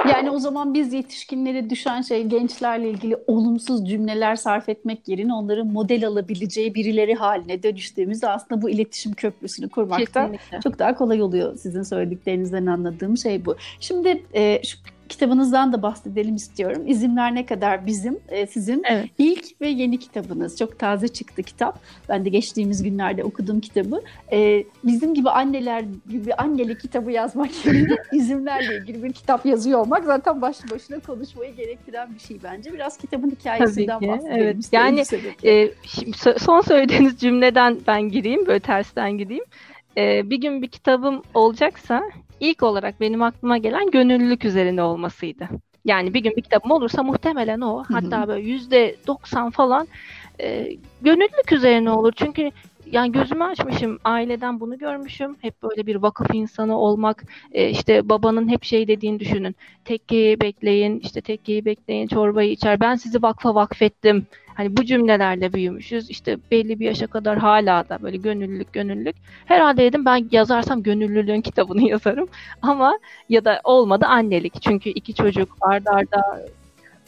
yani o zaman biz yetişkinlere düşen şey gençlerle ilgili olumsuz cümleler sarf etmek yerine onların model alabileceği birileri haline dönüştüğümüzde aslında bu iletişim köprüsünü kurmakta Kesinlikle. çok daha kolay oluyor. Sizin söylediklerinizden anladığım şey bu. Şimdi e, şu kitabınızdan da bahsedelim istiyorum. İzimler ne kadar bizim, e, sizin evet. ilk ve yeni kitabınız. Çok taze çıktı kitap. Ben de geçtiğimiz günlerde okudum kitabı. E, bizim gibi anneler gibi anneli kitabı yazmak yerine [LAUGHS] izimlerle ilgili bir kitap yazıyor olmak zaten başlı başına konuşmayı gerektiren bir şey bence. Biraz kitabın hikayesinden bahsedelim evet. Yani e, şimdi son söylediğiniz cümleden ben gireyim, böyle tersten gideyim. E, bir gün bir kitabım olacaksa ilk olarak benim aklıma gelen gönüllülük üzerine olmasıydı. Yani bir gün bir kitabım olursa muhtemelen o. Hatta böyle yüzde doksan falan e, gönüllülük üzerine olur. Çünkü yani gözümü açmışım aileden bunu görmüşüm. Hep böyle bir vakıf insanı olmak e, işte babanın hep şey dediğini düşünün. Tekkeyi bekleyin işte tekkeyi bekleyin çorbayı içer. Ben sizi vakfa vakfettim. Hani bu cümlelerle büyümüşüz. İşte belli bir yaşa kadar hala da böyle gönüllülük gönüllülük. Herhalde dedim ben yazarsam gönüllülüğün kitabını [LAUGHS] yazarım. Ama ya da olmadı annelik. Çünkü iki çocuk ardarda arda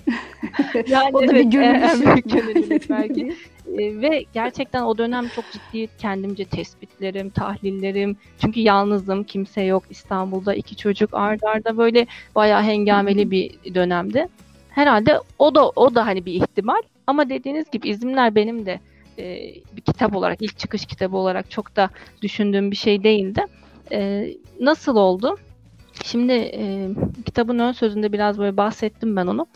[LAUGHS] yani o da evet, bir gönüllülük. gönüllülük [LAUGHS] belki. E, ve gerçekten o dönem çok ciddi kendimce tespitlerim, tahlillerim. Çünkü yalnızım, kimse yok. İstanbul'da iki çocuk ardarda arda böyle bayağı hengameli bir dönemdi. Herhalde o da o da hani bir ihtimal. Ama dediğiniz gibi izimler benim de e, bir kitap olarak, ilk çıkış kitabı olarak çok da düşündüğüm bir şey değildi. E, nasıl oldu? Şimdi e, kitabın ön sözünde biraz böyle bahsettim ben onu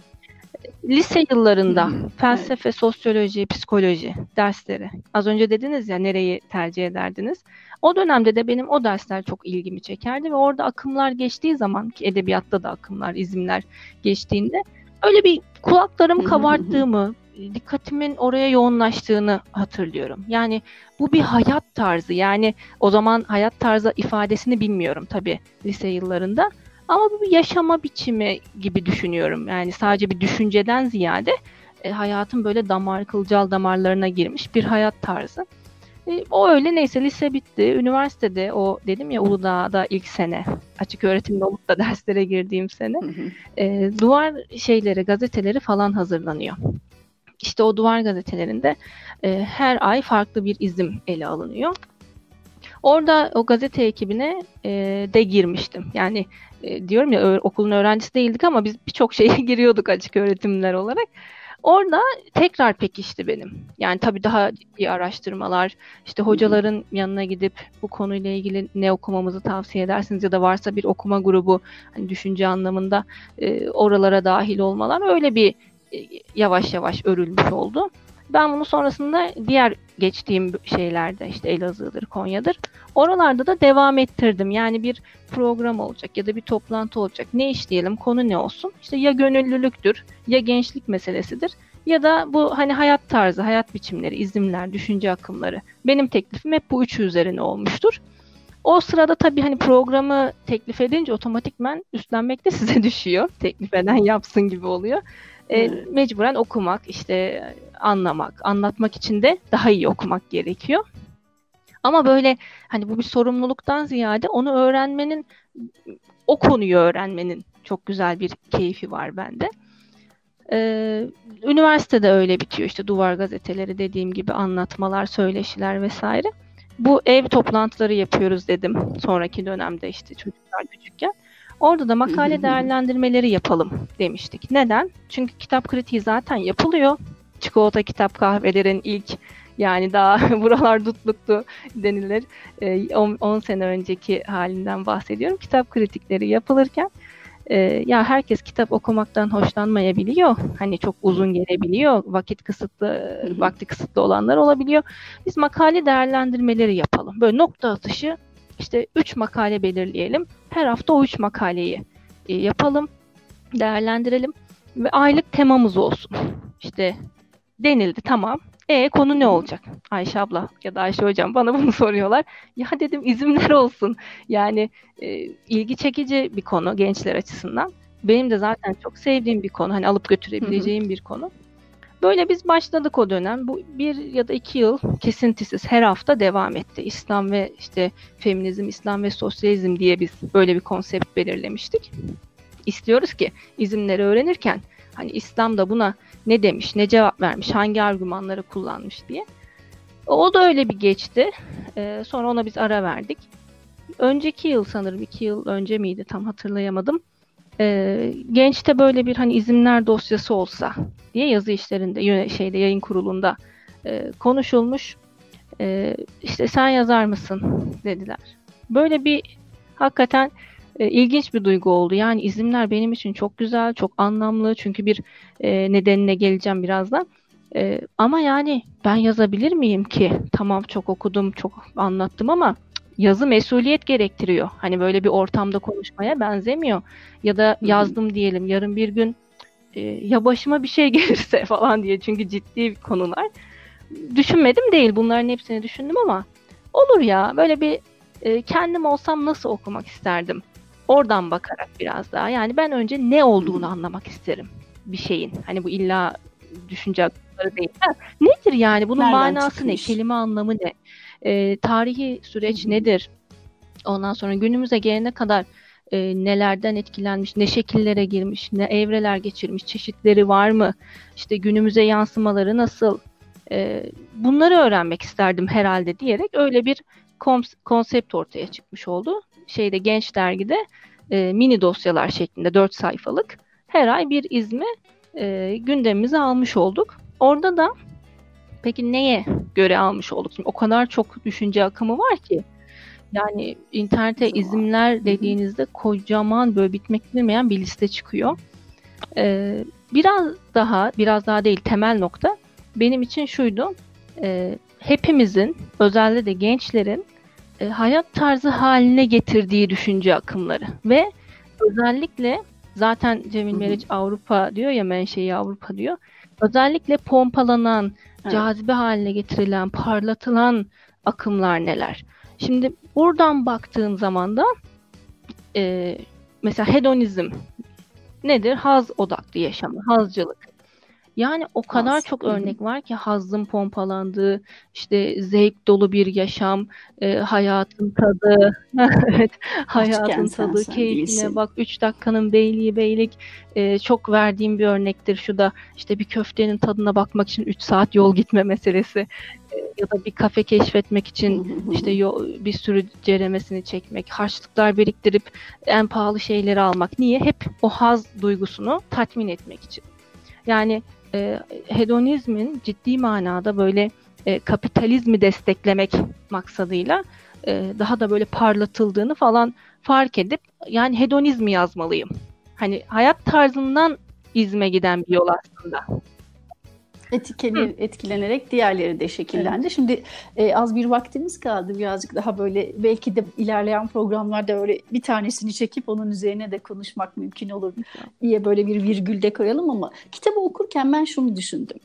lise yıllarında hmm, felsefe, evet. sosyoloji, psikoloji dersleri. Az önce dediniz ya nereyi tercih ederdiniz? O dönemde de benim o dersler çok ilgimi çekerdi ve orada akımlar geçtiği zaman ki edebiyatta da akımlar, izimler geçtiğinde öyle bir kulaklarımı kabarttığımı, dikkatimin oraya yoğunlaştığını hatırlıyorum. Yani bu bir hayat tarzı. Yani o zaman hayat tarzı ifadesini bilmiyorum tabii lise yıllarında. Ama bu bir yaşama biçimi gibi düşünüyorum. Yani sadece bir düşünceden ziyade e, hayatın böyle damar, kılcal damarlarına girmiş bir hayat tarzı. E, o öyle neyse lise bitti. Üniversitede o dedim ya Uludağ'da ilk sene açık öğretimde olup da [LAUGHS] derslere girdiğim sene E, duvar şeyleri, gazeteleri falan hazırlanıyor. İşte o duvar gazetelerinde e, her ay farklı bir izim ele alınıyor. Orada o gazete ekibine e, de girmiştim. Yani e, diyorum ya ö- okulun öğrencisi değildik ama biz birçok şeye [LAUGHS] giriyorduk açık öğretimler olarak. Orada tekrar pekişti benim. Yani tabii daha iyi araştırmalar, işte hocaların yanına gidip bu konuyla ilgili ne okumamızı tavsiye edersiniz ya da varsa bir okuma grubu hani düşünce anlamında e, oralara dahil olmalar öyle bir yavaş yavaş örülmüş oldu. Ben bunu sonrasında diğer geçtiğim şeylerde işte Elazığ'dır, Konya'dır. Oralarda da devam ettirdim. Yani bir program olacak ya da bir toplantı olacak. Ne işleyelim, konu ne olsun? İşte ya gönüllülüktür, ya gençlik meselesidir ya da bu hani hayat tarzı, hayat biçimleri, izimler, düşünce akımları. Benim teklifim hep bu üçü üzerine olmuştur. O sırada tabii hani programı teklif edince otomatikmen üstlenmek de [LAUGHS] size düşüyor. Teklif eden yapsın gibi oluyor. E, mecburen okumak, işte anlamak, anlatmak için de daha iyi okumak gerekiyor. Ama böyle hani bu bir sorumluluktan ziyade onu öğrenmenin, o konuyu öğrenmenin çok güzel bir keyfi var bende. Ee, üniversitede öyle bitiyor işte duvar gazeteleri dediğim gibi anlatmalar, söyleşiler vesaire. Bu ev toplantıları yapıyoruz dedim sonraki dönemde işte çocuklar küçükken. Orada da makale değerlendirmeleri yapalım demiştik. Neden? Çünkü kitap kritiği zaten yapılıyor. Çikolata kitap kahvelerin ilk yani daha [LAUGHS] buralar dutluktu denilir. 10 ee, sene önceki halinden bahsediyorum. Kitap kritikleri yapılırken e, ya herkes kitap okumaktan hoşlanmayabiliyor. Hani çok uzun gelebiliyor. Vakit kısıtlı, vakti kısıtlı olanlar olabiliyor. Biz makale değerlendirmeleri yapalım. Böyle nokta atışı işte 3 makale belirleyelim. Her hafta o 3 makaleyi e, yapalım, değerlendirelim ve aylık temamız olsun. İşte denildi tamam. E konu ne olacak? Ayşe abla ya da Ayşe hocam bana bunu [LAUGHS] soruyorlar. Ya dedim izimler olsun. Yani e, ilgi çekici bir konu gençler açısından. Benim de zaten çok sevdiğim bir konu. Hani alıp götürebileceğim bir konu. Böyle biz başladık o dönem. Bu bir ya da iki yıl kesintisiz her hafta devam etti. İslam ve işte feminizm, İslam ve sosyalizm diye biz böyle bir konsept belirlemiştik. İstiyoruz ki izimleri öğrenirken hani İslam da buna ne demiş, ne cevap vermiş, hangi argümanları kullanmış diye. O da öyle bir geçti. Ee, sonra ona biz ara verdik. Önceki yıl sanırım iki yıl önce miydi tam hatırlayamadım. e, gençte böyle bir hani izimler dosyası olsa diye yazı işlerinde şeyde yayın kurulunda e, konuşulmuş. E, işte sen yazar mısın dediler. Böyle bir hakikaten e, ilginç bir duygu oldu. Yani izimler benim için çok güzel, çok anlamlı. Çünkü bir e, nedenine geleceğim birazdan. E, ama yani ben yazabilir miyim ki? Tamam çok okudum, çok anlattım ama yazı mesuliyet gerektiriyor. Hani böyle bir ortamda konuşmaya benzemiyor. Ya da yazdım diyelim yarın bir gün e, ya başıma bir şey [LAUGHS] gelirse falan diye çünkü ciddi konular. Düşünmedim değil bunların hepsini düşündüm ama olur ya böyle bir e, kendim olsam nasıl okumak isterdim. Oradan bakarak biraz daha yani ben önce ne olduğunu anlamak isterim bir şeyin. Hani bu illa düşünce hakları değil. Ha, nedir yani bunun Nereden manası çıkmış? ne? Kelime anlamı ne? E, tarihi süreç Hı-hı. nedir? Ondan sonra günümüze gelene kadar e, nelerden etkilenmiş, ne şekillere girmiş, ne evreler geçirmiş, çeşitleri var mı? İşte günümüze yansımaları nasıl? E, bunları öğrenmek isterdim herhalde diyerek öyle bir konsept ortaya çıkmış oldu. Şeyde Genç Dergi'de e, mini dosyalar şeklinde 4 sayfalık her ay bir izmi e, gündemimize almış olduk. Orada da peki neye göre almış olduk? Şimdi o kadar çok düşünce akımı var ki. Yani internete izimler dediğinizde kocaman böyle bitmek bilmeyen bir liste çıkıyor. Ee, biraz daha, biraz daha değil temel nokta benim için şuydu. E, hepimizin, özellikle de gençlerin e, hayat tarzı haline getirdiği düşünce akımları ve özellikle zaten Cemil Meriç Avrupa diyor ya menşei Avrupa diyor. Özellikle pompalanan, evet. cazibe haline getirilen, parlatılan akımlar neler? Şimdi buradan baktığım zaman da e, mesela hedonizm nedir? Haz odaklı yaşamı, hazcılık. Yani o kadar çok örnek var ki hazın pompalandığı, işte zevk dolu bir yaşam, e, hayatın tadı, [LAUGHS] evet, hayatın tadı, keyfine bak. 3 dakikanın beyliği beylik. E, çok verdiğim bir örnektir şu da. İşte bir köftenin tadına bakmak için 3 saat yol gitme meselesi. E, ya da bir kafe keşfetmek için işte yol, bir sürü ceremesini çekmek, harçlıklar biriktirip en pahalı şeyleri almak. Niye? Hep o haz duygusunu tatmin etmek için. Yani e, hedonizmin ciddi manada böyle e, kapitalizmi desteklemek maksadıyla e, daha da böyle parlatıldığını falan fark edip yani hedonizmi yazmalıyım. Hani hayat tarzından izme giden bir yol aslında etkilenir, etkilenerek diğerleri de şekillendi. Evet. Şimdi e, az bir vaktimiz kaldı birazcık daha böyle belki de ilerleyen programlarda öyle bir tanesini çekip onun üzerine de konuşmak mümkün olur diye böyle bir virgül de koyalım ama kitabı okurken ben şunu düşündüm.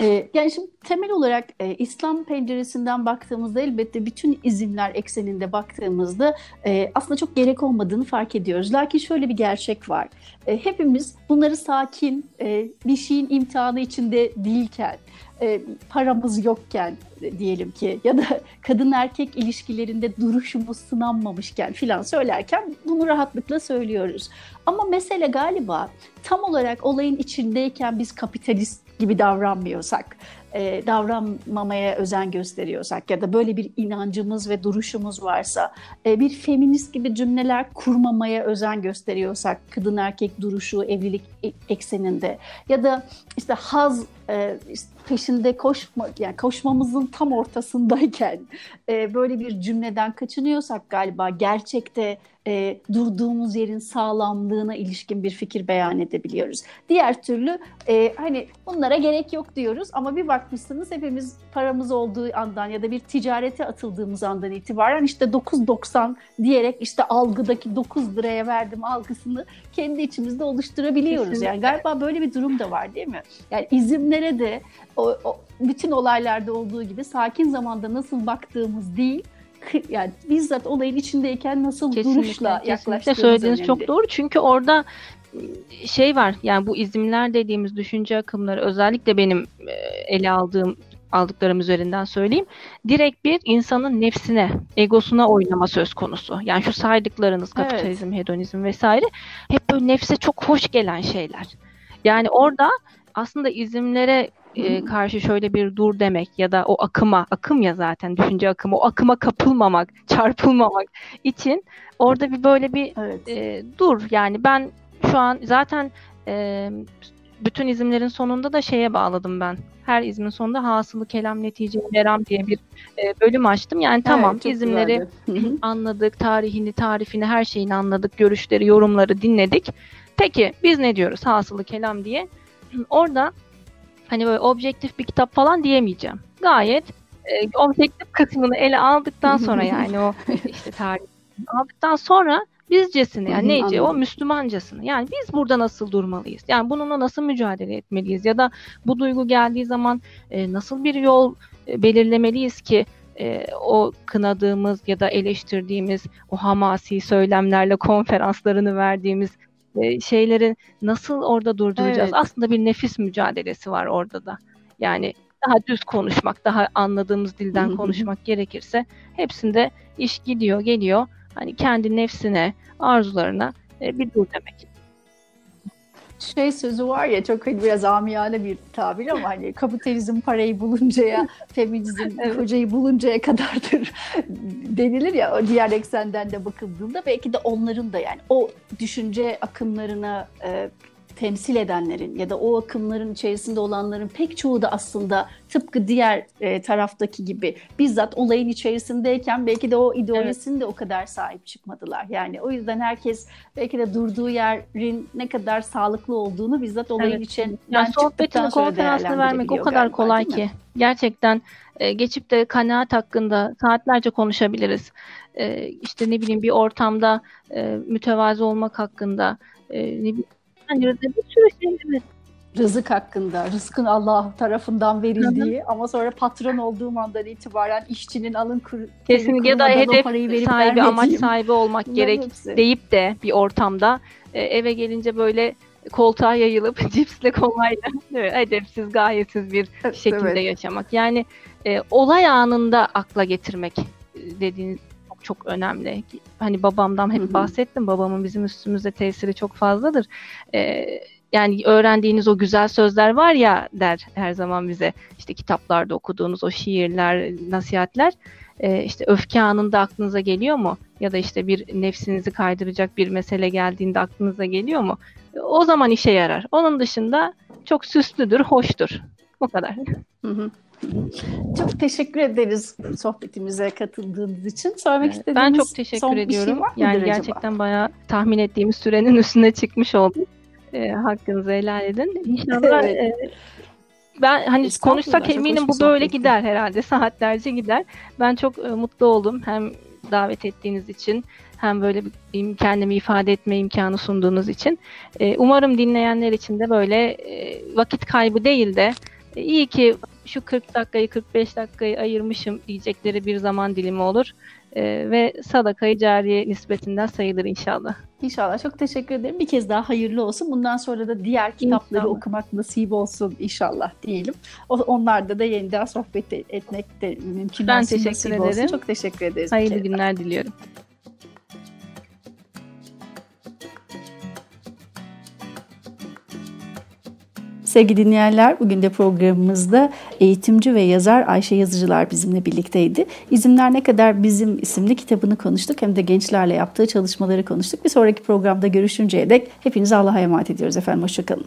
E, yani şimdi temel olarak e, İslam penceresinden baktığımızda elbette bütün izinler ekseninde baktığımızda e, aslında çok gerek olmadığını fark ediyoruz. Lakin şöyle bir gerçek var. E, hepimiz bunları sakin, e, bir şeyin imtihanı içinde değilken, e, paramız yokken e, diyelim ki ya da [LAUGHS] kadın erkek ilişkilerinde duruşumuz sınanmamışken filan söylerken bunu rahatlıkla söylüyoruz. Ama mesele galiba tam olarak olayın içindeyken biz kapitalist gibi davranmıyorsak, e, davranmamaya özen gösteriyorsak ya da böyle bir inancımız ve duruşumuz varsa, e, bir feminist gibi cümleler kurmamaya özen gösteriyorsak, kadın erkek duruşu evlilik e, ekseninde ya da işte haz e, peşinde koşma yani koşmamızın tam ortasındayken e, böyle bir cümleden kaçınıyorsak galiba gerçekte e, durduğumuz yerin sağlamlığına ilişkin bir fikir beyan edebiliyoruz. Diğer türlü e, hani bunlara gerek yok diyoruz ama bir bakmışsınız hepimiz paramız olduğu andan ya da bir ticarete atıldığımız andan itibaren işte 9.90 diyerek işte algıdaki 9 liraya verdim algısını kendi içimizde oluşturabiliyoruz. Kesinlikle. Yani galiba böyle bir durum da var değil mi? Yani izimlere de o, o, bütün olaylarda olduğu gibi sakin zamanda nasıl baktığımız değil, yani bizzat olayın içindeyken nasıl kesinlikle, duruşla yaklaştığımız söylediğiniz önemli. çok doğru. Çünkü orada şey var yani bu izimler dediğimiz düşünce akımları özellikle benim ıı, ele aldığım aldıklarım üzerinden söyleyeyim. Direkt bir insanın nefsine, egosuna oynama söz konusu. Yani şu saydıklarınız kapitalizm, evet. hedonizm vesaire hep böyle nefse çok hoş gelen şeyler. Yani orada aslında izimlere e, karşı şöyle bir dur demek ya da o akıma, akım ya zaten düşünce akımı, o akıma kapılmamak, çarpılmamak için orada bir böyle bir evet. e, dur. Yani ben şu an zaten e, bütün izimlerin sonunda da şeye bağladım ben. Her izmin sonunda hasılı kelam netice meram diye bir e, bölüm açtım. Yani tamam Evet, izimleri anladık, tarihini, tarifini, her şeyini anladık, görüşleri, yorumları dinledik. Peki biz ne diyoruz hasılı kelam diye? Orada hani böyle objektif bir kitap falan diyemeyeceğim. Gayet e, objektif kısmını ele aldıktan sonra [LAUGHS] yani o işte tarih aldıktan sonra bizcesini yani neyce o anladım. Müslümancasını yani biz burada nasıl durmalıyız? Yani bununla nasıl mücadele etmeliyiz? Ya da bu duygu geldiği zaman e, nasıl bir yol e, belirlemeliyiz ki e, o kınadığımız ya da eleştirdiğimiz o hamasi söylemlerle konferanslarını verdiğimiz e, şeyleri nasıl orada durduracağız? Evet. Aslında bir nefis mücadelesi var orada da. Yani daha düz konuşmak, daha anladığımız dilden konuşmak gerekirse hepsinde iş gidiyor, geliyor. Hani kendi nefsine, arzularına e, bir dur demek. Şey sözü var ya çok hani biraz amiyane bir tabir ama hani kapitalizm parayı buluncaya, [LAUGHS] feminizm Evet. kocayı buluncaya kadardır denilir ya o diğer eksenden de bakıldığında belki de onların da yani o düşünce akımlarına e, temsil edenlerin ya da o akımların içerisinde olanların pek çoğu da aslında tıpkı diğer e, taraftaki gibi bizzat olayın içerisindeyken belki de o ideolojisini de o kadar sahip çıkmadılar. Yani o yüzden herkes belki de durduğu yerin ne kadar sağlıklı olduğunu bizzat olayın Evet. için Yani sohbetini, konferansını vermek o kadar kolay ki. Gerçekten e, geçip de kanaat hakkında saatlerce konuşabiliriz. E, işte ne bileyim bir ortamda e, mütevazı olmak hakkında e, ne bileyim, yani bir sürü şey evet. Rızık hakkında, rızkın Allah tarafından verildiği ama sonra patron olduğum andan itibaren işçinin alın kur, Kesinlikle ya da hedef parayı verip sahibi, amaç sahibi [LAUGHS] olmak Bunların gerek hepsi. deyip de bir ortamda e, eve gelince böyle koltuğa yayılıp [LAUGHS] cipsle kolayla evet, edepsiz, gayetsiz bir şekilde evet. yaşamak. Yani e, olay anında akla getirmek e, dediğiniz çok önemli. Hani babamdan hep Hı hı. bahsettim. Babamın bizim üstümüzde tesiri çok fazladır. E, yani öğrendiğiniz o güzel sözler var ya der her zaman bize. İşte kitaplarda okuduğunuz o şiirler, nasihatler. E, işte öfke anında aklınıza geliyor mu? Ya da işte bir nefsinizi kaydıracak bir mesele geldiğinde aklınıza geliyor mu? O zaman işe yarar. Onun dışında çok süslüdür, hoştur. [LAUGHS] O kadar. Hı hı. Çok teşekkür ederiz sohbetimize katıldığınız için. Söylemek istediğiniz Ben çok teşekkür son bir ediyorum. şey var yani acaba? gerçekten bayağı tahmin ettiğimiz sürenin [LAUGHS] üstüne çıkmış olduk. E, hakkınızı helal edin. İnşallah Evet. e, ben hani Estağfurullah, konuşsak eminim bu bir böyle gider herhalde. Saatlerce gider. Ben çok e, mutlu oldum. Hem davet ettiğiniz için hem böyle bir im- kendimi ifade etme imkanı sunduğunuz için. E, umarım dinleyenler için de böyle e, vakit kaybı değil de iyi ki şu 40 dakikayı 45 dakikayı ayırmışım diyecekleri bir zaman dilimi olur. E, ve sadakayı cariye nispetinden sayılır inşallah. İnşallah çok teşekkür ederim. Bir kez daha hayırlı olsun. Bundan sonra da diğer kitapları İnşallah. okumak nasip olsun inşallah diyelim. Onlarda da yeniden sohbet e- etmek de mümkün Ben teşekkür nasip olsun. ederim. Çok teşekkür ederiz. Hayırlı günler diliyorum. Sevgili dinleyenler, bugün de programımızda eğitimci ve yazar Ayşe Yazıcılar bizimle birlikteydi. İzimler Ne Kadar Bizim isimli kitabını konuştuk. Hem de gençlerle yaptığı çalışmaları konuştuk. Bir sonraki programda görüşünceye dek hepinize Allah'a emanet ediyoruz efendim. Hoşçakalın.